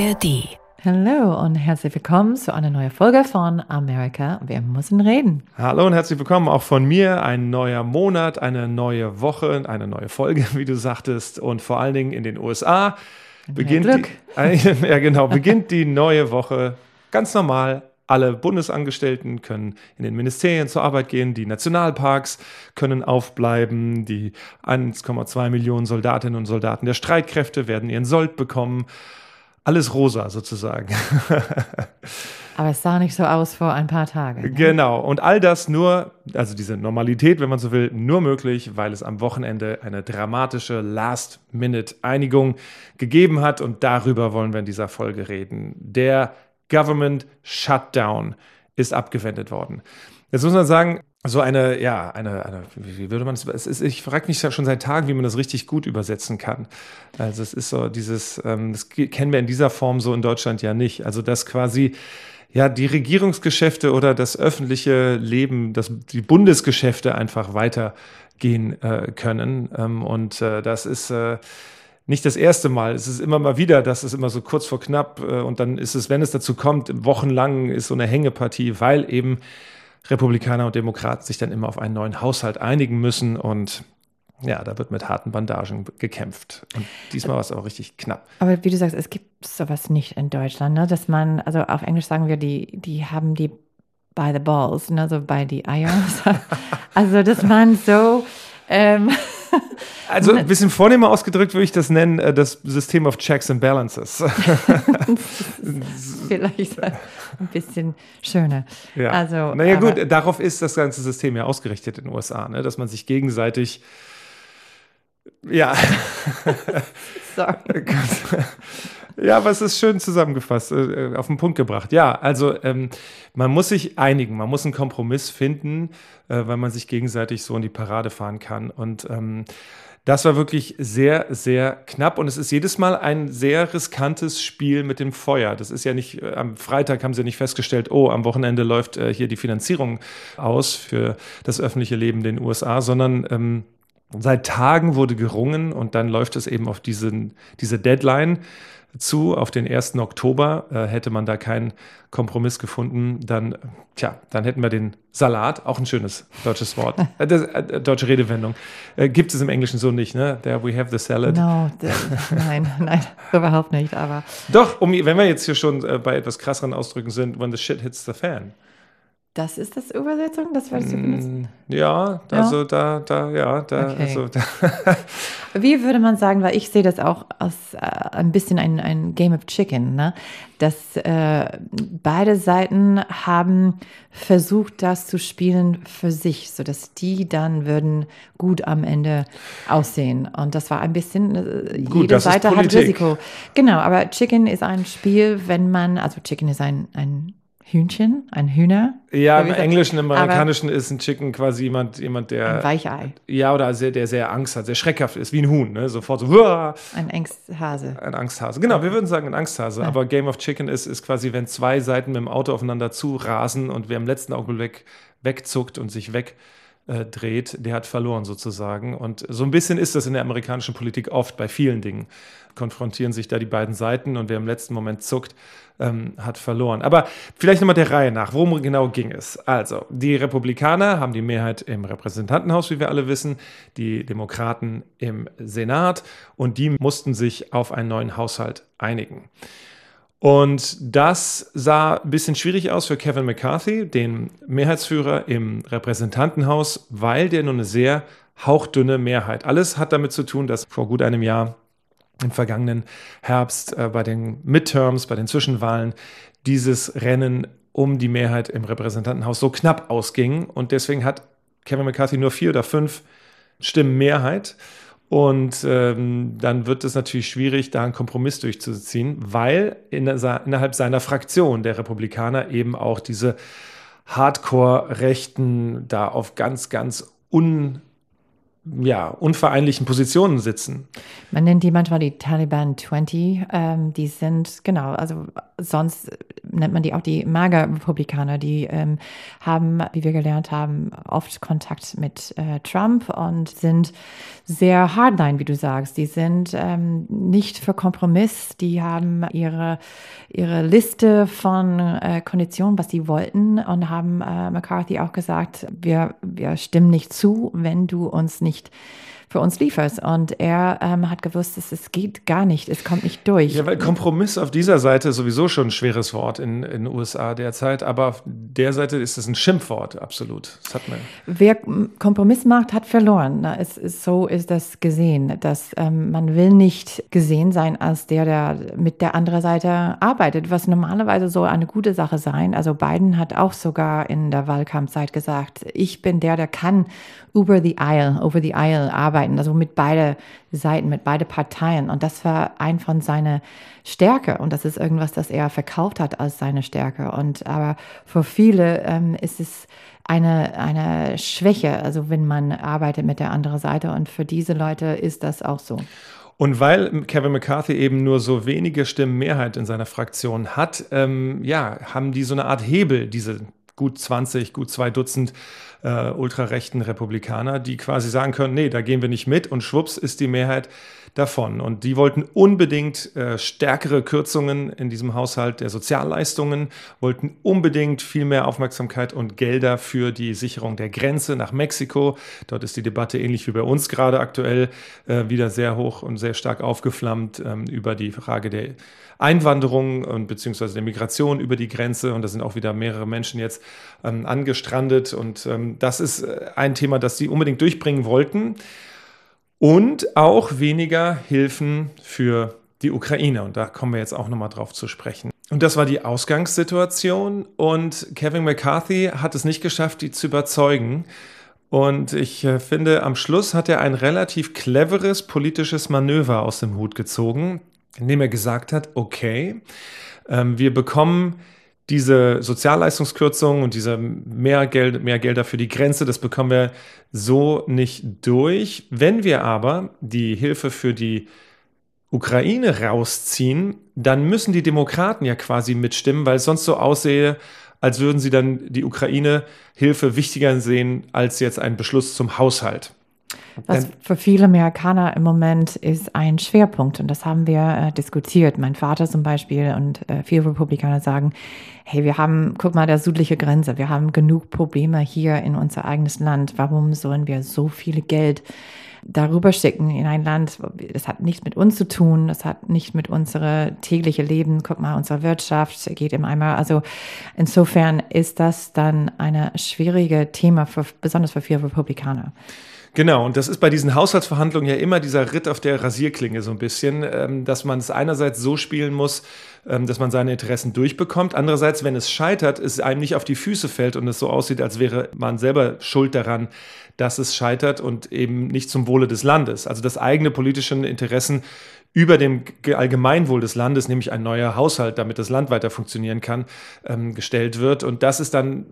ARD. Hallo und herzlich willkommen zu einer neuen Folge von Amerika. Wir müssen reden. Hallo und herzlich willkommen auch von mir. Ein neuer Monat, eine neue Woche, eine neue Folge, wie du sagtest. Und vor allen Dingen in den USA beginnt, Glück. Die, ja, genau, beginnt die neue Woche ganz normal. Alle Bundesangestellten können in den Ministerien zur Arbeit gehen, die Nationalparks können aufbleiben, die 1,2 Millionen Soldatinnen und Soldaten der Streitkräfte werden ihren Sold bekommen. Alles rosa sozusagen. Aber es sah nicht so aus vor ein paar Tagen. Ne? Genau. Und all das nur, also diese Normalität, wenn man so will, nur möglich, weil es am Wochenende eine dramatische Last-Minute-Einigung gegeben hat. Und darüber wollen wir in dieser Folge reden. Der Government Shutdown ist abgewendet worden. Jetzt muss man sagen, so eine, ja, eine, eine wie würde man es, ist, ich frage mich schon seit Tagen, wie man das richtig gut übersetzen kann. Also es ist so dieses, ähm, das kennen wir in dieser Form so in Deutschland ja nicht. Also dass quasi ja die Regierungsgeschäfte oder das öffentliche Leben, das, die Bundesgeschäfte einfach weitergehen äh, können. Ähm, und äh, das ist äh, nicht das erste Mal. Es ist immer mal wieder, dass es immer so kurz vor knapp äh, und dann ist es, wenn es dazu kommt, wochenlang ist so eine Hängepartie, weil eben Republikaner und Demokraten sich dann immer auf einen neuen Haushalt einigen müssen und ja, da wird mit harten Bandagen gekämpft. Und diesmal war es aber richtig knapp. Aber wie du sagst, es gibt sowas nicht in Deutschland, ne? dass man, also auf Englisch sagen wir, die, die haben die by the balls, ne? so bei die Eier. also, dass man so ähm, also ein bisschen vornehmer ausgedrückt würde ich das nennen, äh, das System of Checks and Balances. Vielleicht ein bisschen schöner. Ja. Also, naja gut, darauf ist das ganze System ja ausgerichtet in den USA, ne? dass man sich gegenseitig ja. Sorry. Ja, aber es ist schön zusammengefasst, äh, auf den Punkt gebracht. Ja, also ähm, man muss sich einigen, man muss einen Kompromiss finden, äh, weil man sich gegenseitig so in die Parade fahren kann. Und ähm, das war wirklich sehr, sehr knapp und es ist jedes Mal ein sehr riskantes Spiel mit dem Feuer. Das ist ja nicht, äh, am Freitag haben sie nicht festgestellt, oh, am Wochenende läuft äh, hier die Finanzierung aus für das öffentliche Leben in den USA, sondern ähm, seit Tagen wurde gerungen und dann läuft es eben auf diesen, diese Deadline zu. Auf den 1. Oktober äh, hätte man da keinen Kompromiss gefunden, dann, tja, dann hätten wir den Salat, auch ein schönes deutsches Wort, äh, das, äh, deutsche Redewendung. Äh, gibt es im Englischen so nicht, ne? There we have the salad. No, nein, nein, überhaupt nicht, aber. Doch, um, wenn wir jetzt hier schon äh, bei etwas krasseren Ausdrücken sind, when the shit hits the fan. Das ist das Übersetzung, das wirst du benutzen? Ja, also ja. da, da, ja, da, Okay. also da. Wie würde man sagen, weil ich sehe das auch als äh, ein bisschen ein, ein Game of Chicken, ne? dass äh, beide Seiten haben versucht, das zu spielen für sich, sodass die dann würden gut am Ende aussehen. Und das war ein bisschen, äh, Gut, jede das ist Seite hat. Risiko. Genau, aber Chicken ist ein Spiel, wenn man, also Chicken ist ein, ein Hühnchen, ein Hühner. Ja, im Englischen, im Amerikanischen ist ein Chicken quasi jemand, jemand Ein der. Weichei, Ja, oder sehr, der sehr Angst hat, sehr schreckhaft ist, wie ein Huhn, ne? Sofort so, "Uah!" ein Angsthase. ein Angsthase. Genau, wir würden sagen ein Angsthase. Aber Game of Chicken ist, ist quasi, wenn zwei Seiten mit dem Auto aufeinander zurasen und wer im letzten Augenblick wegzuckt und sich wegdreht, der hat verloren sozusagen. Und so ein bisschen ist das in der amerikanischen Politik oft bei vielen Dingen. Konfrontieren sich da die beiden Seiten und wer im letzten Moment zuckt, ähm, hat verloren. Aber vielleicht nochmal der Reihe nach. Worum genau ging es? Also, die Republikaner haben die Mehrheit im Repräsentantenhaus, wie wir alle wissen, die Demokraten im Senat und die mussten sich auf einen neuen Haushalt einigen. Und das sah ein bisschen schwierig aus für Kevin McCarthy, den Mehrheitsführer im Repräsentantenhaus, weil der nur eine sehr hauchdünne Mehrheit. Alles hat damit zu tun, dass vor gut einem Jahr im vergangenen Herbst äh, bei den Midterms, bei den Zwischenwahlen, dieses Rennen um die Mehrheit im Repräsentantenhaus so knapp ausging. Und deswegen hat Kevin McCarthy nur vier oder fünf Stimmen Mehrheit. Und ähm, dann wird es natürlich schwierig, da einen Kompromiss durchzuziehen, weil in, innerhalb seiner Fraktion der Republikaner eben auch diese Hardcore-Rechten da auf ganz, ganz un, ja, unvereinlichen Positionen sitzen. Man nennt die manchmal die Taliban 20. Ähm, die sind, genau, also sonst nennt man die auch die Mager-Republikaner, die ähm, haben, wie wir gelernt haben, oft Kontakt mit äh, Trump und sind sehr hardline, wie du sagst. Die sind ähm, nicht für Kompromiss, die haben ihre, ihre Liste von äh, Konditionen, was sie wollten und haben äh, McCarthy auch gesagt, wir, wir stimmen nicht zu, wenn du uns nicht für uns lieferst. Und er ähm, hat gewusst, dass es geht gar nicht, es kommt nicht durch. Ja, weil Kompromiss auf dieser Seite ist sowieso schon ein schweres Wort in den USA derzeit, aber auf der Seite ist es ein Schimpfwort, absolut. Das hat man. Wer Kompromiss macht, hat verloren. Na, es ist, so ist das gesehen, dass ähm, man will nicht gesehen sein als der, der mit der anderen Seite arbeitet, was normalerweise so eine gute Sache sein. Also Biden hat auch sogar in der Wahlkampfzeit gesagt, ich bin der, der kann über the aisle, over the aisle arbeiten, also mit beide Seiten, mit beide Parteien. Und das war ein von seiner Stärke. Und das ist irgendwas, das er verkauft hat als seine Stärke. Und aber für viele ähm, ist es eine, eine Schwäche, also wenn man arbeitet mit der anderen Seite. Und für diese Leute ist das auch so. Und weil Kevin McCarthy eben nur so wenige Stimmen Mehrheit in seiner Fraktion hat, ähm, ja, haben die so eine Art Hebel, diese gut 20, gut zwei Dutzend äh, ultrarechten Republikaner, die quasi sagen können, nee, da gehen wir nicht mit. Und schwupps ist die Mehrheit davon. Und die wollten unbedingt äh, stärkere Kürzungen in diesem Haushalt der Sozialleistungen, wollten unbedingt viel mehr Aufmerksamkeit und Gelder für die Sicherung der Grenze nach Mexiko. Dort ist die Debatte ähnlich wie bei uns gerade aktuell äh, wieder sehr hoch und sehr stark aufgeflammt ähm, über die Frage der Einwanderung und beziehungsweise der Migration über die Grenze. Und da sind auch wieder mehrere Menschen jetzt ähm, angestrandet. Und ähm, das ist äh, ein Thema, das sie unbedingt durchbringen wollten und auch weniger Hilfen für die Ukraine. Und da kommen wir jetzt auch nochmal drauf zu sprechen. Und das war die Ausgangssituation. Und Kevin McCarthy hat es nicht geschafft, die zu überzeugen. Und ich äh, finde, am Schluss hat er ein relativ cleveres politisches Manöver aus dem Hut gezogen, indem er gesagt hat, okay, ähm, wir bekommen diese Sozialleistungskürzungen und diese mehr, Geld, mehr Gelder für die Grenze, das bekommen wir so nicht durch. Wenn wir aber die Hilfe für die Ukraine rausziehen, dann müssen die Demokraten ja quasi mitstimmen, weil es sonst so aussehe, als würden sie dann die Ukraine-Hilfe wichtiger sehen als jetzt ein Beschluss zum Haushalt. Was für viele Amerikaner im Moment ist ein Schwerpunkt und das haben wir äh, diskutiert. Mein Vater zum Beispiel und äh, viele Republikaner sagen, hey, wir haben, guck mal, der südliche Grenze, wir haben genug Probleme hier in unser eigenes Land. Warum sollen wir so viel Geld darüber schicken in ein Land? Das hat nichts mit uns zu tun, das hat nicht mit unserem täglichen Leben. Guck mal, unsere Wirtschaft geht im Eimer. Also insofern ist das dann ein schwieriges Thema, für, besonders für viele Republikaner. Genau, und das ist bei diesen Haushaltsverhandlungen ja immer dieser Ritt auf der Rasierklinge so ein bisschen, ähm, dass man es einerseits so spielen muss, dass man seine Interessen durchbekommt. Andererseits, wenn es scheitert, es einem nicht auf die Füße fällt und es so aussieht, als wäre man selber schuld daran, dass es scheitert und eben nicht zum Wohle des Landes. Also dass eigene politische Interessen über dem Allgemeinwohl des Landes, nämlich ein neuer Haushalt, damit das Land weiter funktionieren kann, ähm, gestellt wird. Und das ist dann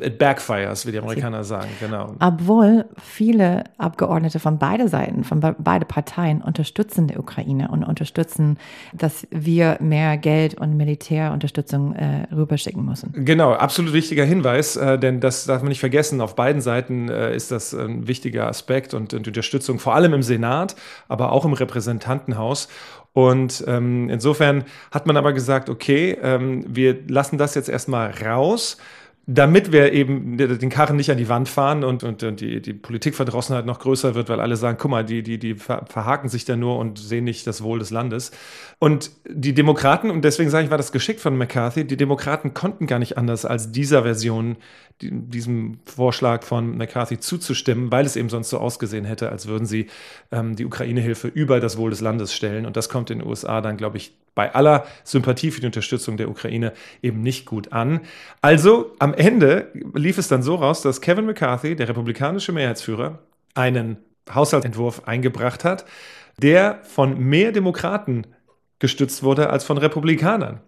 it backfires, wie die Amerikaner sagen. Genau. Obwohl viele Abgeordnete von beiden Seiten, von be beide Parteien unterstützen die Ukraine und unterstützen, dass wir mehr Geld und Militärunterstützung äh, rüberschicken müssen. Genau, absolut wichtiger Hinweis, äh, denn das darf man nicht vergessen. Auf beiden Seiten äh, ist das ein wichtiger Aspekt und, und Unterstützung, vor allem im Senat, aber auch im Repräsentantenhaus aus. Und ähm, insofern hat man aber gesagt, okay, ähm, wir lassen das jetzt erstmal raus damit wir eben den Karren nicht an die Wand fahren und, und, und die, die Politikverdrossenheit noch größer wird, weil alle sagen, guck mal, die, die, die verhaken sich da nur und sehen nicht das Wohl des Landes. Und die Demokraten, und deswegen sage ich, war das geschickt von McCarthy, die Demokraten konnten gar nicht anders als dieser Version, diesem Vorschlag von McCarthy zuzustimmen, weil es eben sonst so ausgesehen hätte, als würden sie ähm, die Ukraine-Hilfe über das Wohl des Landes stellen. Und das kommt in den USA dann, glaube ich, bei aller Sympathie für die Unterstützung der Ukraine eben nicht gut an. Also am Ende lief es dann so raus, dass Kevin McCarthy, der republikanische Mehrheitsführer, einen Haushaltsentwurf eingebracht hat, der von mehr Demokraten gestützt wurde als von Republikanern.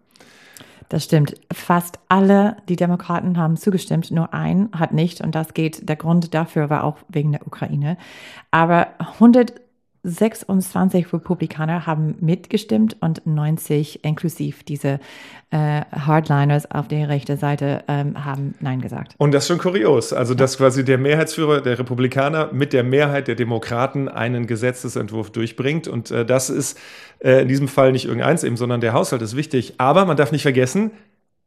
Das stimmt. Fast alle, die Demokraten haben zugestimmt, nur ein hat nicht. Und das geht, der Grund dafür war auch wegen der Ukraine. Aber 100 26 Republikaner haben mitgestimmt und 90 inklusive diese äh, Hardliners auf der rechten Seite ähm, haben Nein gesagt. Und das ist schon kurios. Also, dass quasi der Mehrheitsführer der Republikaner mit der Mehrheit der Demokraten einen Gesetzesentwurf durchbringt. Und äh, das ist äh, in diesem Fall nicht irgendeins eben, sondern der Haushalt ist wichtig. Aber man darf nicht vergessen,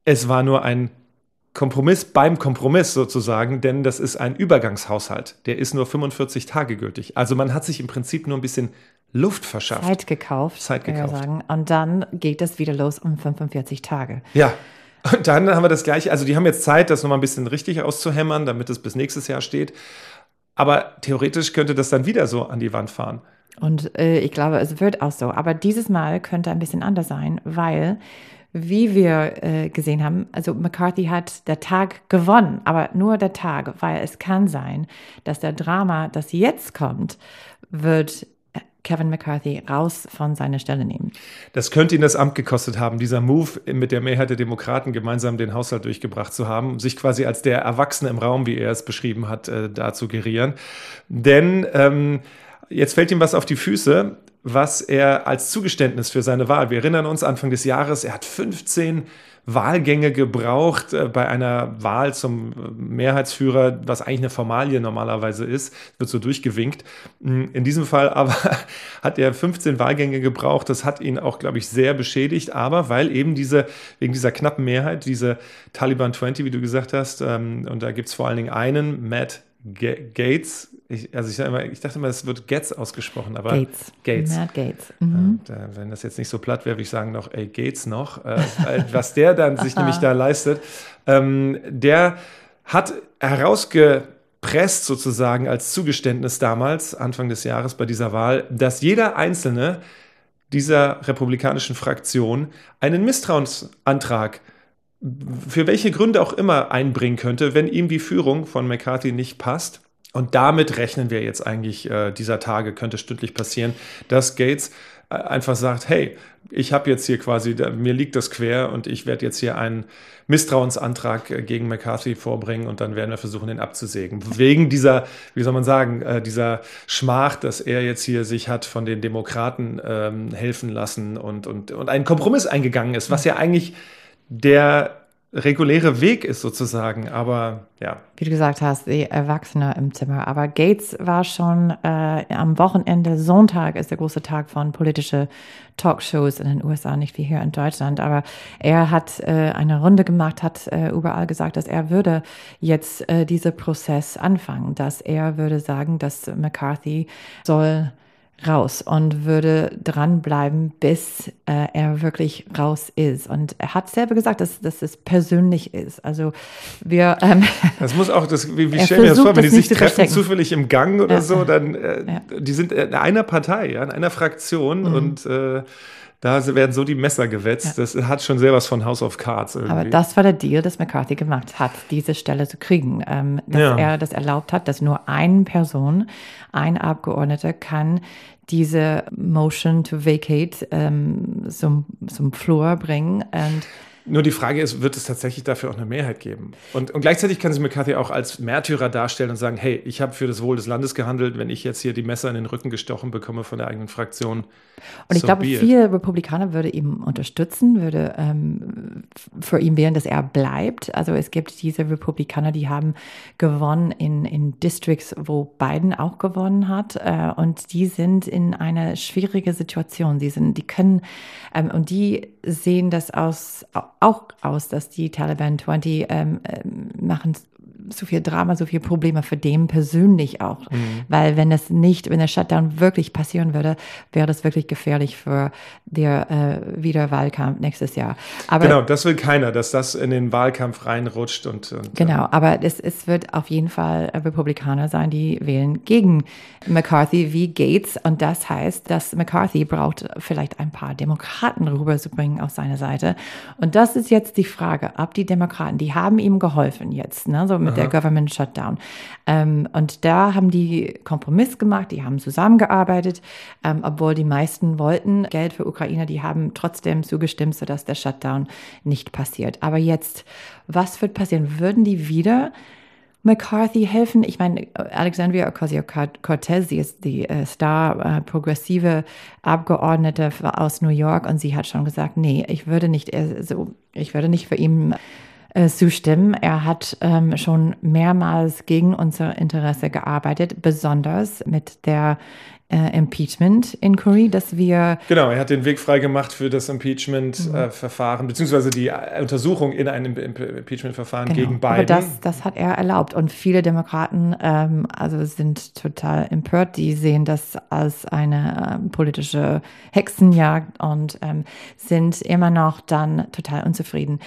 es war nur ein Kompromiss beim Kompromiss sozusagen, denn das ist ein Übergangshaushalt. Der ist nur 45 Tage gültig. Also man hat sich im Prinzip nur ein bisschen Luft verschafft. Zeit gekauft. Zeit gekauft. Sagen. Und dann geht es wieder los um 45 Tage. Ja. Und dann haben wir das gleiche. Also die haben jetzt Zeit, das nochmal ein bisschen richtig auszuhämmern, damit es bis nächstes Jahr steht. Aber theoretisch könnte das dann wieder so an die Wand fahren. Und äh, ich glaube, es wird auch so. Aber dieses Mal könnte ein bisschen anders sein, weil wie wir äh, gesehen haben, also McCarthy hat der Tag gewonnen, aber nur der Tag, weil es kann sein, dass der Drama, das jetzt kommt, wird Kevin McCarthy raus von seiner Stelle nehmen. Das könnte ihn das Amt gekostet haben, dieser Move mit der Mehrheit der Demokraten gemeinsam den Haushalt durchgebracht zu haben, sich quasi als der Erwachsene im Raum, wie er es beschrieben hat, äh, da zu gerieren. Denn ähm, jetzt fällt ihm was auf die Füße was er als Zugeständnis für seine Wahl, wir erinnern uns Anfang des Jahres, er hat 15 Wahlgänge gebraucht äh, bei einer Wahl zum Mehrheitsführer, was eigentlich eine Formalie normalerweise ist, wird so durchgewinkt. Mm, in diesem Fall aber hat er 15 Wahlgänge gebraucht. Das hat ihn auch, glaube ich, sehr beschädigt. Aber weil eben diese, wegen dieser knappen Mehrheit, diese Taliban 20, wie du gesagt hast, ähm, und da gibt es vor allen Dingen einen, Matt Gates, ich, also ich, immer, ich, dachte immer, es wird Gates ausgesprochen, aber Gates. Gates. Matt Gates. Mhm. Äh, wenn das jetzt nicht so platt wäre, würde ich sagen noch, ey, Gates noch. Äh, was der dann sich nämlich da leistet, ähm, der hat herausgepresst sozusagen als Zugeständnis damals, Anfang des Jahres bei dieser Wahl, dass jeder Einzelne dieser republikanischen Fraktion einen Misstrauensantrag für welche Gründe auch immer einbringen könnte, wenn ihm die Führung von McCarthy nicht passt. Und damit rechnen wir jetzt eigentlich äh, dieser Tage, könnte stündlich passieren, dass Gates äh, einfach sagt, hey, ich habe jetzt hier quasi, mir liegt das quer und ich werde jetzt hier einen Misstrauensantrag äh, gegen McCarthy vorbringen und dann werden wir versuchen, den abzusägen. Wegen dieser, wie soll man sagen, äh, dieser Schmach, dass er jetzt hier sich hat von den Demokraten ähm, helfen lassen und, und, und einen Kompromiss eingegangen ist, was ja eigentlich der reguläre Weg ist sozusagen, aber ja. Wie du gesagt hast, die Erwachsene im Zimmer. Aber Gates war schon äh, am Wochenende, Sonntag ist der große Tag von politischen Talkshows in den USA, nicht wie hier in Deutschland. Aber er hat äh, eine Runde gemacht, hat äh, überall gesagt, dass er würde jetzt äh, diesen Prozess anfangen, dass er würde sagen, dass McCarthy soll raus und würde dranbleiben, bis äh, er wirklich raus ist. Und er hat selber gesagt, dass, dass es persönlich ist. Also wir. Ähm, das muss auch, das, wie, wie stellen wir das vor, wenn die sich treffen, zufällig im Gang oder ja. so, dann äh, ja. die sind in einer Partei, ja, in einer Fraktion mhm. und äh, da werden so die Messer gewetzt. Ja. Das hat schon sehr was von House of Cards irgendwie. Aber das war der Deal, das McCarthy gemacht hat, diese Stelle zu kriegen. Ähm, dass ja. er das erlaubt hat, dass nur eine Person, ein Abgeordneter kann diese Motion to vacate ähm, zum, zum Flur bringen. Und nur die Frage ist, wird es tatsächlich dafür auch eine Mehrheit geben? Und, und gleichzeitig kann sich McCarthy auch als Märtyrer darstellen und sagen, hey, ich habe für das Wohl des Landes gehandelt, wenn ich jetzt hier die Messer in den Rücken gestochen bekomme von der eigenen Fraktion. Und ich so glaube, viele Republikaner würde ihn unterstützen, würde ähm, für ihn wählen, dass er bleibt. Also es gibt diese Republikaner, die haben gewonnen in, in Districts, wo Biden auch gewonnen hat. Äh, und die sind in einer schwierigen Situation. Die sind, die können, ähm, und die sehen das aus, auch aus, dass die Taliban 20 ähm, ähm, machen so viel Drama, so viele Probleme für den persönlich auch. Mhm. Weil wenn es nicht, wenn der Shutdown wirklich passieren würde, wäre das wirklich gefährlich für der äh, Wiederwahlkampf nächstes Jahr. Aber, genau, das will keiner, dass das in den Wahlkampf reinrutscht und, und genau. Aber es, es wird auf jeden Fall Republikaner sein, die wählen gegen McCarthy wie Gates und das heißt, dass McCarthy braucht vielleicht ein paar Demokraten rüberzubringen auf seine Seite und das ist jetzt die Frage, ob die Demokraten, die haben ihm geholfen jetzt, ne, so mit Aha. der Government Shutdown. Ähm, und da haben die Kompromiss gemacht, die haben zusammengearbeitet, ähm, obwohl die meisten wollten Geld für Ukraine, die haben trotzdem zugestimmt, sodass der Shutdown nicht passiert. Aber jetzt, was wird passieren? Würden die wieder McCarthy helfen? Ich meine, Alexandria Ocasio-Cortez, sie ist die äh, star-progressive äh, Abgeordnete aus New York und sie hat schon gesagt, nee, ich würde nicht, äh, so, ich würde nicht für ihn äh, zustimmen. Er hat ähm, schon mehrmals gegen unser Interesse gearbeitet, besonders mit der äh, Impeachment Inquiry, dass wir. Genau, er hat den Weg freigemacht für das Impeachment-Verfahren, mhm. äh, beziehungsweise die äh, Untersuchung in einem Impeachment-Verfahren genau. gegen Biden. Aber das, das hat er erlaubt. Und viele Demokraten ähm, also sind total empört. Die sehen das als eine ähm, politische Hexenjagd und ähm, sind immer noch dann total unzufrieden.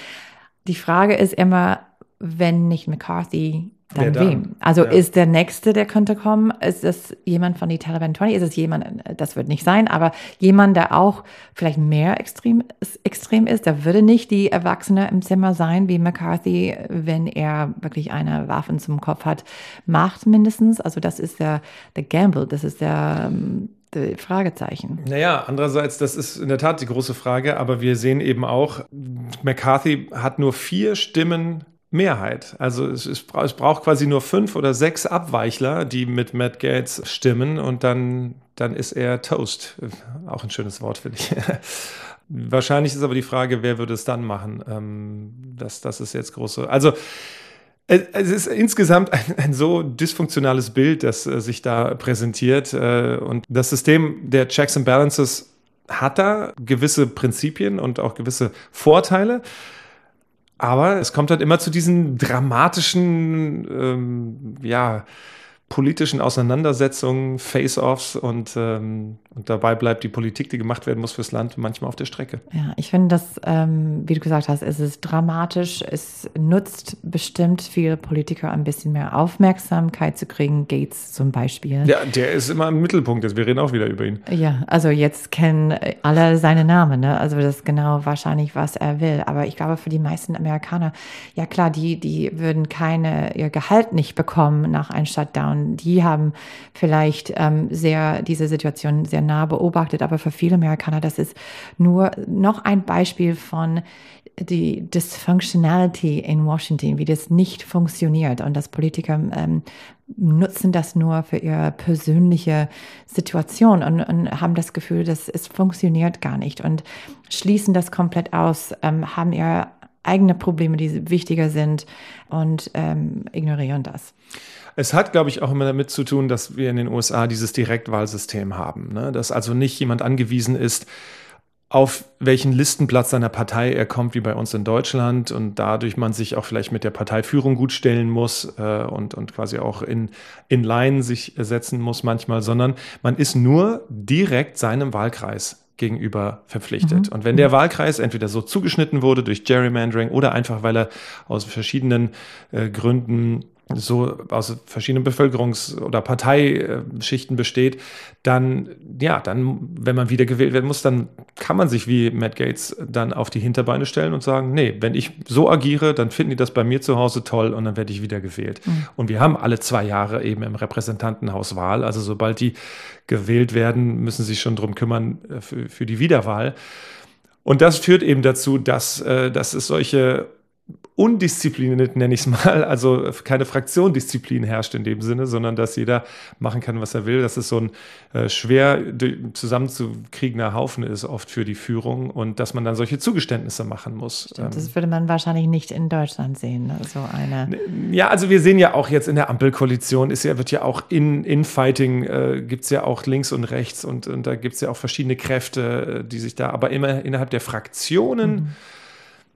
Die Frage ist immer, wenn nicht McCarthy dann wem? Also ja. ist der Nächste, der könnte kommen, ist es jemand von die Taliban 20? Ist es jemand, das wird nicht sein, aber jemand, der auch vielleicht mehr extrem, extrem ist, der würde nicht die Erwachsene im Zimmer sein wie McCarthy, wenn er wirklich eine Waffe zum Kopf hat, macht mindestens. Also das ist der, der Gamble, das ist der, der Fragezeichen. Naja, andererseits, das ist in der Tat die große Frage, aber wir sehen eben auch, McCarthy hat nur vier Stimmen Mehrheit. Also es, es, es, braucht quasi nur fünf oder sechs Abweichler, die mit Matt Gates stimmen und dann, dann ist er Toast. Auch ein schönes Wort, finde ich. Wahrscheinlich ist aber die Frage, wer würde es dann machen? Ähm, das, das ist jetzt große. Also es ist insgesamt ein, ein, so dysfunktionales Bild, das äh, sich da präsentiert. Äh, und das System der Checks and Balances hat da gewisse Prinzipien und auch gewisse Vorteile. Aber es kommt halt immer zu diesen dramatischen, ähm, ja, politischen Auseinandersetzungen, Face-offs und, ähm, und dabei bleibt die Politik, die gemacht werden muss fürs Land, manchmal auf der Strecke. Ja, ich finde das, ähm, wie du gesagt hast, es ist dramatisch. Es nutzt bestimmt viele Politiker ein bisschen mehr Aufmerksamkeit zu kriegen. Gates zum Beispiel. Ja, der ist immer im Mittelpunkt. Jetzt, wir reden auch wieder über ihn. Ja, also jetzt kennen alle seine Namen. Ne? Also das ist genau wahrscheinlich, was er will. Aber ich glaube, für die meisten Amerikaner, ja klar, die, die würden keine, ihr Gehalt nicht bekommen nach einem Shutdown die haben vielleicht ähm, sehr diese Situation sehr nah beobachtet, aber für viele Amerikaner, das ist nur noch ein Beispiel von die Dysfunctionality in Washington, wie das nicht funktioniert. Und dass Politiker ähm, nutzen das nur für ihre persönliche Situation und, und, haben das Gefühl, dass es funktioniert gar nicht und schließen das komplett aus, ähm, haben ihre eigene Probleme, die wichtiger sind und ähm, ignorieren das. Es hat, glaube ich, auch immer damit zu tun, dass wir in den USA dieses Direktwahlsystem haben. Ne? Dass also nicht jemand angewiesen ist, auf welchen Listenplatz seiner Partei er kommt, wie bei uns in Deutschland und dadurch man sich auch vielleicht mit der Parteiführung gut stellen muss äh, und, und quasi auch in, in Line sich setzen muss manchmal, sondern man ist nur direkt seinem Wahlkreis gegenüber verpflichtet. Mhm. Und wenn der Wahlkreis entweder so zugeschnitten wurde durch Gerrymandering oder einfach, weil er aus verschiedenen äh, Gründen so aus verschiedenen Bevölkerungs- oder Parteischichten besteht, dann, ja, dann, wenn man wieder gewählt werden muss, dann kann man sich wie Matt Gates dann auf die Hinterbeine stellen und sagen, nee, wenn ich so agiere, dann finden die das bei mir zu Hause toll und dann werde ich wieder gewählt. Mhm. Und wir haben alle zwei Jahre eben im Repräsentantenhaus Wahl. Also sobald die gewählt werden, müssen sie sich schon drum kümmern äh, für, für die Wiederwahl. Und das führt eben dazu, dass, äh, dass es solche undiszipliniert, nenne ich es mal, also keine Fraktiondisziplin herrscht in dem Sinne, sondern dass jeder machen kann, was er will. Dass es so ein äh, schwer zusammenzukriegender Haufen ist, oft für die Führung und dass man dann solche Zugeständnisse machen muss. Stimmt, das würde man wahrscheinlich nicht in Deutschland sehen, ne? so eine. Ja, also wir sehen ja auch jetzt in der Ampelkoalition ist ja, wird ja auch in Infighting äh, gibt es ja auch links und rechts und, und da gibt es ja auch verschiedene Kräfte, äh, die sich da, aber immer innerhalb der Fraktionen. Mhm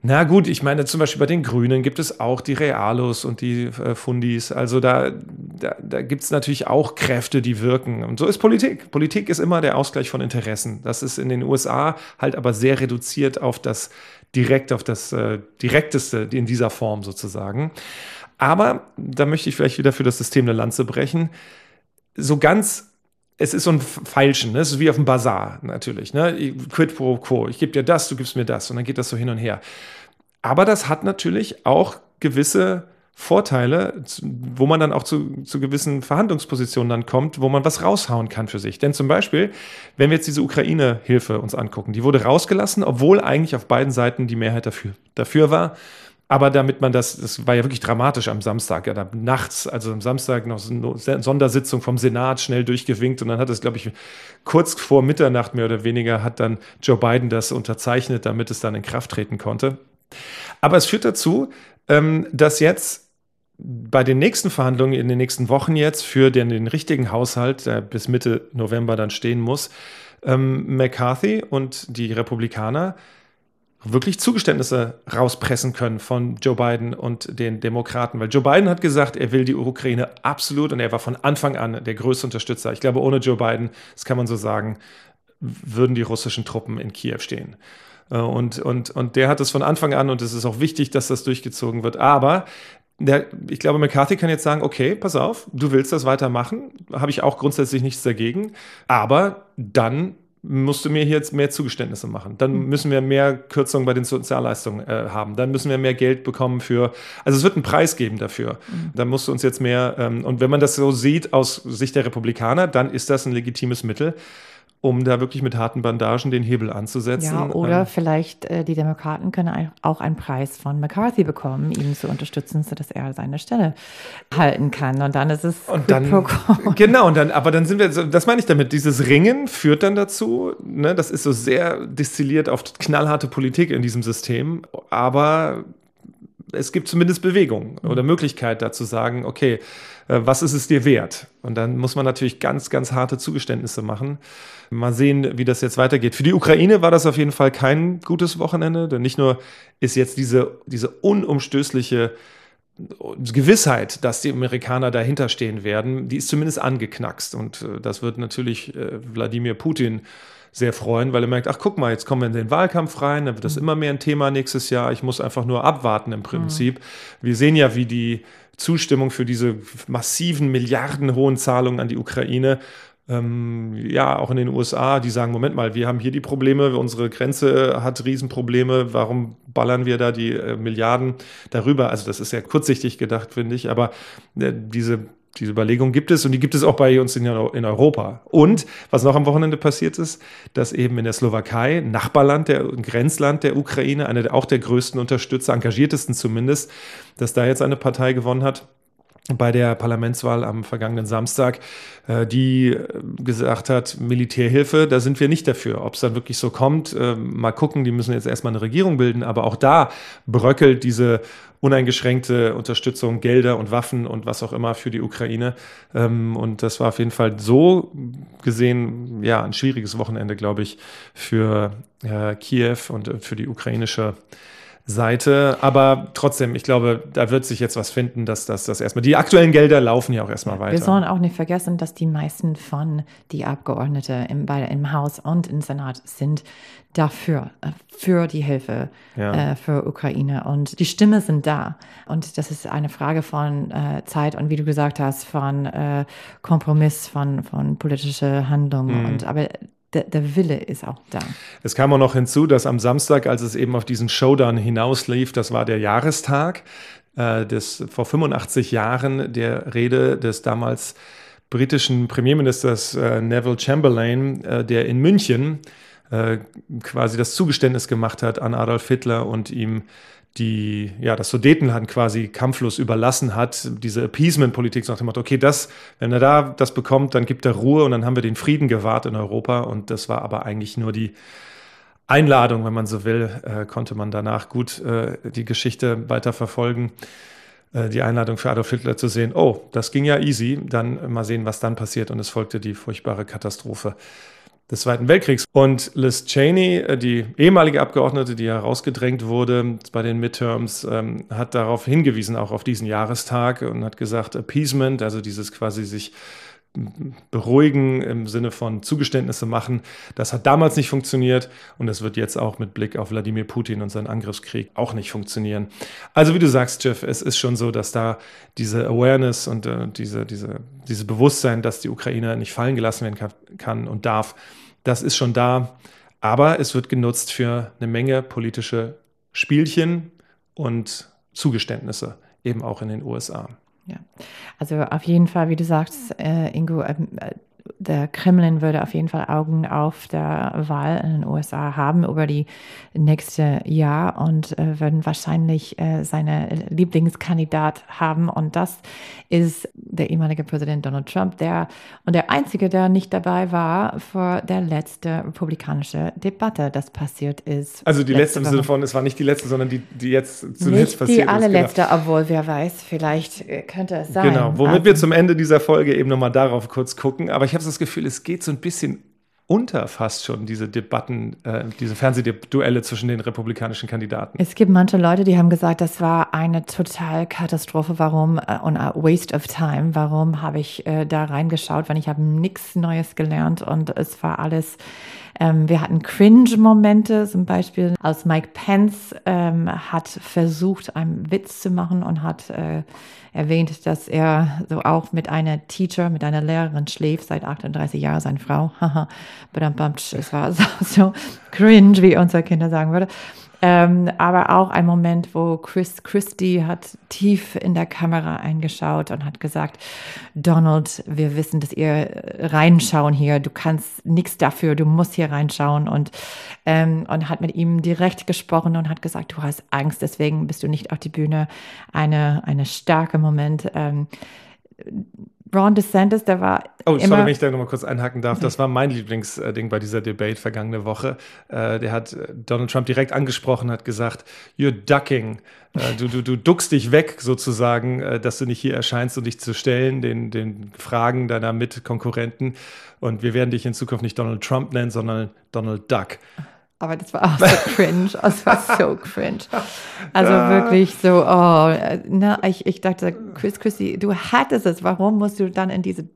na gut, ich meine, zum Beispiel bei den Grünen gibt es auch die Realos und die äh, Fundis. Also da, da, da gibt es natürlich auch Kräfte, die wirken. Und so ist Politik. Politik ist immer der Ausgleich von Interessen. Das ist in den USA halt aber sehr reduziert auf das direkt, auf das äh, Direkteste in dieser Form sozusagen. Aber da möchte ich vielleicht wieder für das System eine Lanze brechen. So ganz es ist so ein Feilschen, ne? es ist wie auf dem Bazar natürlich. Ne? Quid pro quo, ich gebe dir das, du gibst mir das und dann geht das so hin und her. Aber das hat natürlich auch gewisse Vorteile, wo man dann auch zu, zu gewissen Verhandlungspositionen dann kommt, wo man was raushauen kann für sich. Denn zum Beispiel, wenn wir jetzt diese Ukraine-Hilfe uns angucken, die wurde rausgelassen, obwohl eigentlich auf beiden Seiten die Mehrheit dafür, dafür war. Aber damit man das, das war ja wirklich dramatisch am Samstag, ja, da nachts, also am Samstag noch eine Sondersitzung vom Senat schnell durchgewinkt und dann hat es, glaube ich, kurz vor Mitternacht mehr oder weniger hat dann Joe Biden das unterzeichnet, damit es dann in Kraft treten konnte. Aber es führt dazu, ähm, dass jetzt bei den nächsten Verhandlungen in den nächsten Wochen jetzt für den, den richtigen Haushalt, der bis Mitte November dann stehen muss, ähm, McCarthy und die Republikaner wirklich Zugeständnisse rauspressen können von Joe Biden und den Demokraten. Weil Joe Biden hat gesagt, er will die Ukraine absolut und er war von Anfang an der größte Unterstützer. Ich glaube, ohne Joe Biden, das kann man so sagen, würden die russischen Truppen in Kiew stehen. Äh, und, und, und der hat es von Anfang an und es ist auch wichtig, dass das durchgezogen wird. Aber der, ich glaube, McCarthy kann jetzt sagen, okay, pass auf, du willst das weitermachen, habe ich auch grundsätzlich nichts dagegen, aber dann musst du mir hier jetzt mehr Zugeständnisse machen. Dann mhm. müssen wir mehr Kürzungen bei den Sozialleistungen äh, haben. Dann müssen wir mehr Geld bekommen für. Also es wird einen Preis geben dafür. Mhm. Da musst du uns jetzt mehr. Ähm, und wenn man das so sieht aus Sicht der Republikaner, dann ist das ein legitimes Mittel um da wirklich mit harten Bandagen den Hebel anzusetzen. Ja, oder ähm, vielleicht äh, die Demokraten können auch einen Preis von McCarthy bekommen, ihn zu unterstützen, sodass er seine Stelle halten kann. Und dann ist es und dann, genau. Und dann, aber dann sind wir, das meine ich damit. Dieses Ringen führt dann dazu. Ne, das ist so sehr destilliert auf knallharte Politik in diesem System. Aber es gibt zumindest Bewegung oder mhm. Möglichkeit, da zu sagen, okay, was ist es dir wert? Und dann muss man natürlich ganz, ganz harte Zugeständnisse machen. Mal sehen, wie das jetzt weitergeht. Für die Ukraine war das auf jeden Fall kein gutes Wochenende, denn nicht nur ist jetzt diese, diese unumstößliche Gewissheit, dass die Amerikaner dahinter stehen werden, die ist zumindest angeknackst. Und äh, das wird natürlich äh, Wladimir Putin sehr freuen, weil er merkt, ach guck mal, jetzt kommen wir in den Wahlkampf rein, dann wird das mhm. immer mehr ein Thema nächstes Jahr. Ich muss einfach nur abwarten im Prinzip. Mhm. Wir sehen ja, wie die Zustimmung für diese massiven, milliardenhohen Zahlungen an die Ukraine ähm, ja, auch in den USA, die sagen, Moment mal, wir haben hier die Probleme, unsere Grenze hat Riesenprobleme, warum ballern wir da die äh, Milliarden darüber? Also das ist ja kurzsichtig gedacht, finde ich, aber äh, diese diese Überlegung gibt es und die gibt es auch bei uns in, in, Europa. Und was noch am Wochenende passiert ist, dass eben in der Slowakei, Nachbarland, der Grenzland der Ukraine, einer auch der größten Unterstützer, engagiertesten zumindest, dass da jetzt eine Partei gewonnen hat, bei der Parlamentswahl am vergangenen Samstag, äh, die äh, gesagt hat, Militärhilfe, da sind wir nicht dafür. Ob es dann wirklich so kommt, äh, mal gucken, die müssen jetzt erstmal eine Regierung bilden, aber auch da bröckelt diese uneingeschränkte Unterstützung, Gelder und Waffen und was auch immer für die Ukraine. Ähm, und das war auf jeden Fall so gesehen, ja, ein schwieriges Wochenende, glaube ich, für Kiew und für die ukrainische Seite. Aber trotzdem, ich glaube, da wird sich jetzt was finden, dass das, das erstmal. Die aktuellen Gelder laufen ja auch erstmal weiter. Wir sollen auch nicht vergessen, dass die meisten von die Abgeordnete im, bei, im Haus und im Senat sind dafür, äh, für die Hilfe ja. äh, für Ukraine. Und die Stimme sind da. Und das ist eine Frage von äh, Zeit und wie du gesagt hast, von äh, Kompromiss, von, von politischer Handlung. Mhm. Und aber der, der, Wille ist auch da. Es kam auch noch hinzu, dass am Samstag, als es eben auf diesen Showdown hinauslief, das war der Jahrestag äh, des vor 85 Jahren der Rede des damals britischen Premierministers äh, Neville Chamberlain, äh, der in München äh, quasi das Zugeständnis gemacht hat an Adolf Hitler und ihm die, ja, das Sudetenland quasi kampflos überlassen hat, diese Appeasement-Politik, so nach dem Motto, okay, das, wenn er da das bekommt, dann gibt er Ruhe und dann haben wir den Frieden gewahrt in Europa. Und das war aber eigentlich nur die Einladung, wenn man so will, äh, konnte man danach gut äh, die Geschichte weiter verfolgen. Äh, die Einladung für Adolf Hitler zu sehen, oh, das ging ja easy, dann mal sehen, was dann passiert. Und es folgte die furchtbare Katastrophe des Zweiten Weltkriegs. Und Liz Cheney, äh, die ehemalige Abgeordnete, die herausgedrängt wurde bei den Midterms, ähm, hat darauf hingewiesen, auch auf diesen Jahrestag und hat gesagt, Appeasement, also dieses quasi sich beruhigen im Sinne von Zugeständnisse machen. Das hat damals nicht funktioniert und das wird jetzt auch mit Blick auf Wladimir Putin und seinen Angriffskrieg auch nicht funktionieren. Also wie du sagst, Jeff, es ist schon so, dass da diese Awareness und äh, diese, diese, dieses Bewusstsein, dass die Ukraine nicht fallen gelassen werden kann, kann und darf, das ist schon da. Aber es wird genutzt für eine Menge politische Spielchen und Zugeständnisse, eben auch in den USA. Ja, also auf jeden Fall, wie du sagst, äh, Ingo, äh, der Kremlin würde auf jeden Fall Augen auf der Wahl in den USA haben über die nächste Jahr und äh, würden wahrscheinlich äh, seine Lieblingskandidat haben. Und das ist der ehemalige Präsident Donald Trump, der und der einzige, der nicht dabei war vor der letzte republikanische Debatte, das passiert ist. Also die letzte, letzte im Sinne von, es war nicht die letzte, sondern die, die jetzt zuletzt passiert ist. Die allerletzte, genau. obwohl wer weiß, vielleicht äh, könnte es sein. Genau, womit also, wir zum Ende dieser Folge eben nochmal darauf kurz gucken. Aber ich habe das Gefühl, es geht so ein bisschen unter fast schon diese Debatten, äh, diese Fernsehduelle zwischen den republikanischen Kandidaten. Es gibt manche Leute, die haben gesagt, das war eine total Katastrophe. Warum äh, und a waste of time? Warum habe ich äh, da reingeschaut, wenn ich habe nichts Neues gelernt und es war alles ähm, wir hatten Cringe-Momente, zum Beispiel als Mike Pence ähm, hat versucht, einen Witz zu machen und hat äh, erwähnt, dass er so auch mit einer Teacher, mit einer Lehrerin schläft, seit 38 Jahren, seine Frau. Haha, es war so, cringe, wie unsere Kinder sagen würde. Ähm, aber auch ein Moment, wo Chris Christie hat tief in der Kamera eingeschaut und hat gesagt, Donald, wir wissen, dass ihr reinschauen hier, du kannst nichts dafür, du musst hier reinschauen und, ähm, und hat mit ihm direkt gesprochen und hat gesagt, du hast Angst, deswegen bist du nicht auf die Bühne. Eine, eine starke Moment. Ähm, Ron DeSantis, der war. Oh, sorry, wenn ich da nochmal kurz einhaken darf. Das war mein Lieblingsding bei dieser Debate vergangene Woche. Äh, der hat äh, Donald Trump direkt angesprochen, hat gesagt, you're ducking. Äh, du, du, du duckst dich weg sozusagen, dass du nicht hier erscheinst, um dich zu stellen, den, den Fragen deiner Mitkonkurrenten. Und wir werden dich in Zukunft nicht Donald Trump nennen, sondern Donald Duck. Aber das war auch so cringe. Es war so cringe. Also wirklich so, oh, na, ich, ich dachte, Chris Chrissy, du hattest es. Warum musst du dann in diese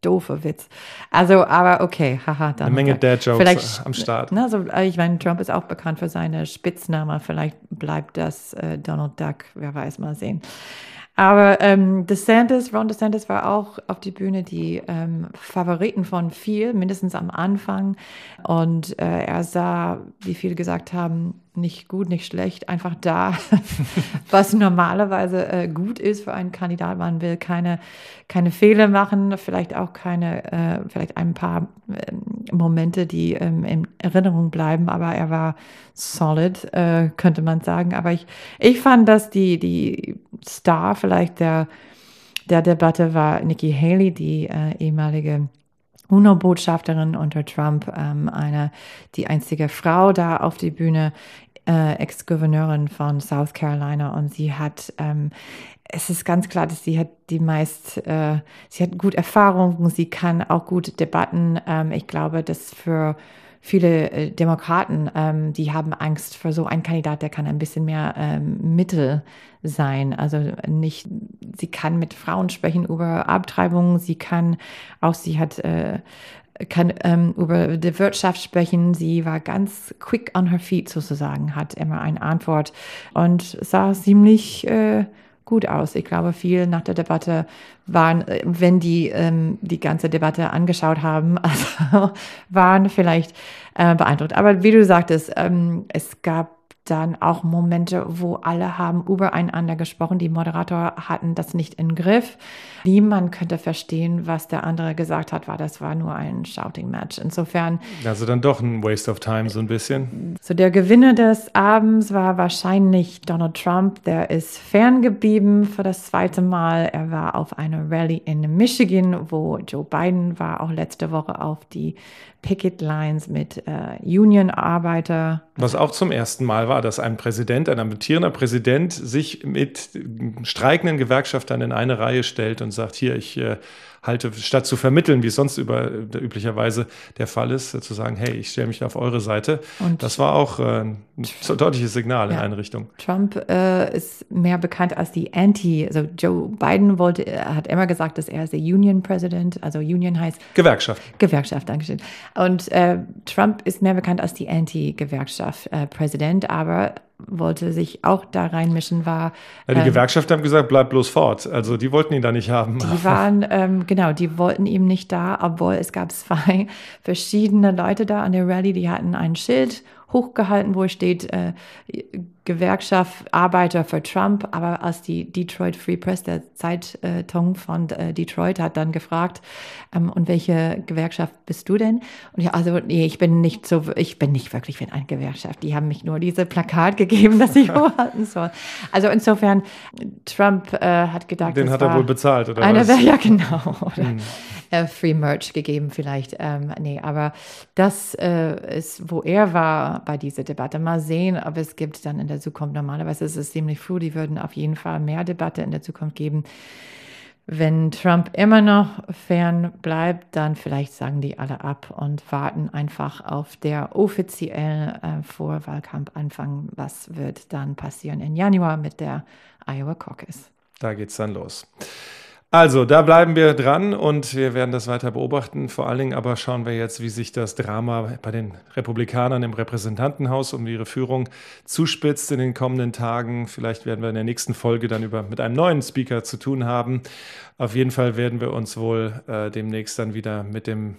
doofe Witz? Also, aber okay, haha. Dann Eine Menge Dad-Jokes vielleicht, am Start. Na, so, ich meine, Trump ist auch bekannt für seine Spitzname. Vielleicht bleibt das äh, Donald Duck. Wer weiß, mal sehen. Aber ähm, DeSantis, Ron DeSantis war auch auf die Bühne die ähm, Favoriten von viel, mindestens am Anfang. Und äh, er sah, wie viele gesagt haben, nicht gut, nicht schlecht, einfach da, was normalerweise äh, gut ist für einen Kandidat. Man will keine, keine Fehler machen, vielleicht auch keine, äh, vielleicht ein paar äh, Momente, die ähm, in Erinnerung bleiben, aber er war solid, äh, könnte man sagen. Aber ich, ich fand, dass die, die Star vielleicht der, der Debatte war Nikki Haley, die äh, ehemalige UNO-Botschafterin unter Trump, ähm, eine, die einzige Frau da auf die Bühne, äh, Ex-Gouverneurin von South Carolina und sie hat, ähm, es ist ganz klar, dass sie hat die meist, äh, sie hat gut Erfahrung, sie kann auch gut Debatten. Ähm, ich glaube, dass für viele äh, Demokraten, ähm, die haben Angst vor so einen Kandidat, der kann ein bisschen mehr ähm, Mittel sein. Also nicht, sie kann mit Frauen sprechen über Abtreibung, sie kann auch, sie hat äh, kann ähm, über die Wirtschaft sprechen. Sie war ganz quick on her feet sozusagen, hat immer eine Antwort und sah ziemlich äh, gut aus. Ich glaube, viel nach der Debatte waren, äh, wenn die ähm, die ganze Debatte angeschaut haben, also waren vielleicht äh, beeindruckt. Aber wie du sagtest, ähm, es gab dann auch Momente, wo alle haben übereinander gesprochen. Die Moderator hatten das nicht im Griff. Niemand könnte verstehen, was der andere gesagt hat, war das war nur ein Shouting Match. Insofern. Also dann doch ein Waste of Time so ein bisschen. So der Gewinner des Abends war wahrscheinlich Donald Trump. Der ist ferngeblieben für das zweite Mal. Er war auf einer Rallye in Michigan, wo Joe Biden war auch letzte Woche auf die Picket Lines mit äh, Union-Arbeiter. Was auch zum ersten Mal war, dass ein Präsident, ein amtierender Präsident sich mit streikenden Gewerkschaftern in eine Reihe stellt und sagt, hier, ich äh, halte, statt zu vermitteln, wie es sonst über, üblicherweise der Fall ist, zu sagen, hey, ich stelle mich auf eure Seite. Und das war auch äh, ein deutliches Signal ja, in eine Richtung. Trump äh, ist mehr bekannt als die Anti, also Joe Biden wollte, hat immer gesagt, dass er ist der Union President, also Union heißt Gewerkschaft. Gewerkschaft, Dankeschön. Und äh, Trump ist mehr bekannt als die Anti-Gewerkschaft äh, Präsident, aber wollte sich auch da reinmischen, war. Ja, die ähm, Gewerkschaften haben gesagt, bleib bloß fort. Also die wollten ihn da nicht haben. Die waren, ähm, genau, die wollten ihn nicht da, obwohl es gab zwei verschiedene Leute da an der Rallye, die hatten ein Schild hochgehalten, wo steht äh, Gewerkschaft Arbeiter für Trump, aber als die Detroit Free Press, der Zeitung von äh, Detroit, hat dann gefragt, ähm, und welche Gewerkschaft bist du denn? Und ich, also, nee, ich bin nicht so, ich bin nicht wirklich für eine Gewerkschaft. Die haben mich nur diese Plakat gegeben, dass ich hochhalten soll. Also insofern, Trump äh, hat gedacht, den hat er wohl bezahlt, oder eine, was? Ja, genau. Oder, hm. Äh, Free Merch gegeben vielleicht. Ähm, nee, aber das äh, ist, wo er war bei dieser Debatte. Mal sehen, ob es gibt dann in der Zukunft. Normalerweise ist es ziemlich früh. Die würden auf jeden Fall mehr Debatte in der Zukunft geben. Wenn Trump immer noch fern bleibt, dann vielleicht sagen die alle ab und warten einfach auf der offiziellen äh, Vorwahlkampfanfang. Was wird dann passieren im Januar mit der Iowa Caucus? Da geht's dann los. Also, da bleiben wir dran und wir werden das weiter beobachten. Vor allen Dingen aber schauen wir jetzt, wie sich das Drama bei den Republikanern im Repräsentantenhaus um ihre Führung zuspitzt in den kommenden Tagen. Vielleicht werden wir in der nächsten Folge dann über, mit einem neuen Speaker zu tun haben. Auf jeden Fall werden wir uns wohl äh, demnächst dann wieder mit dem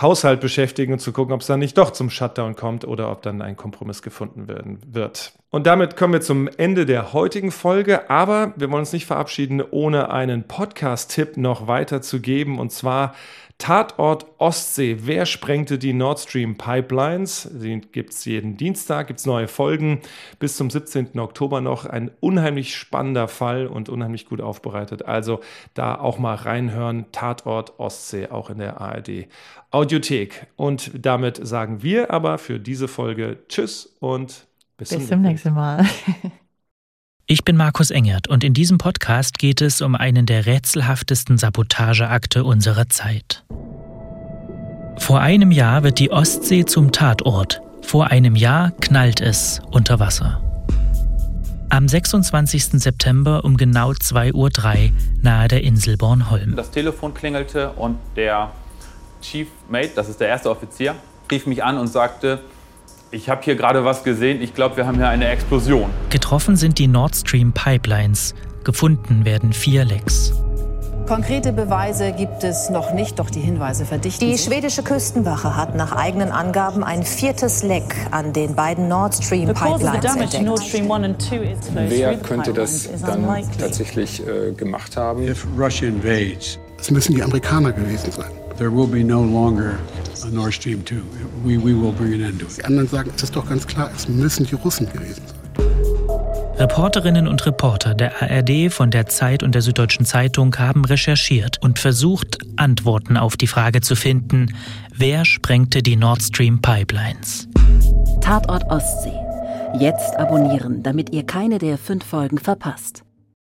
Haushalt beschäftigen und zu gucken, ob es dann nicht doch zum Shutdown kommt oder ob dann ein Kompromiss gefunden werden wird. Und damit kommen wir zum Ende der heutigen Folge, aber wir wollen uns nicht verabschieden, ohne einen Podcast-Tipp noch weiterzugeben. Und zwar Tatort Ostsee. Wer sprengte die Nord Stream Pipelines? Die gibt es jeden Dienstag, gibt es neue Folgen. Bis zum 17. Oktober noch. Ein unheimlich spannender Fall und unheimlich gut aufbereitet. Also da auch mal reinhören. Tatort Ostsee, auch in der ARD Audiothek. Und damit sagen wir aber für diese Folge Tschüss und bis, bis zum nächsten Mal. Ich bin Markus Engert und in diesem Podcast geht es um einen der rätselhaftesten Sabotageakte unserer Zeit. Vor einem Jahr wird die Ostsee zum Tatort. Vor einem Jahr knallt es unter Wasser. Am 26. September um genau 2.03 Uhr nahe der Insel Bornholm. Das Telefon klingelte und der Chief Mate, das ist der erste Offizier, rief mich an und sagte, ich habe hier gerade was gesehen. Ich glaube, wir haben hier eine Explosion. Getroffen sind die Nord Stream Pipelines. Gefunden werden vier Lecks. Konkrete Beweise gibt es noch nicht, doch die Hinweise verdichten Die schwedische Küstenwache hat nach eigenen Angaben ein viertes Leck an den beiden Nord Stream Pipelines entdeckt. Wer könnte das dann tatsächlich äh, gemacht haben? Es müssen die Amerikaner gewesen sein. There will be no longer Nord Stream 2. We, we will bring an end to it. Die anderen sagen, es ist doch ganz klar, es müssen die Russen gewesen sein. Reporterinnen und Reporter der ARD, von der Zeit und der Süddeutschen Zeitung haben recherchiert und versucht, Antworten auf die Frage zu finden, wer sprengte die Nord Stream Pipelines? Tatort Ostsee. Jetzt abonnieren, damit ihr keine der fünf Folgen verpasst.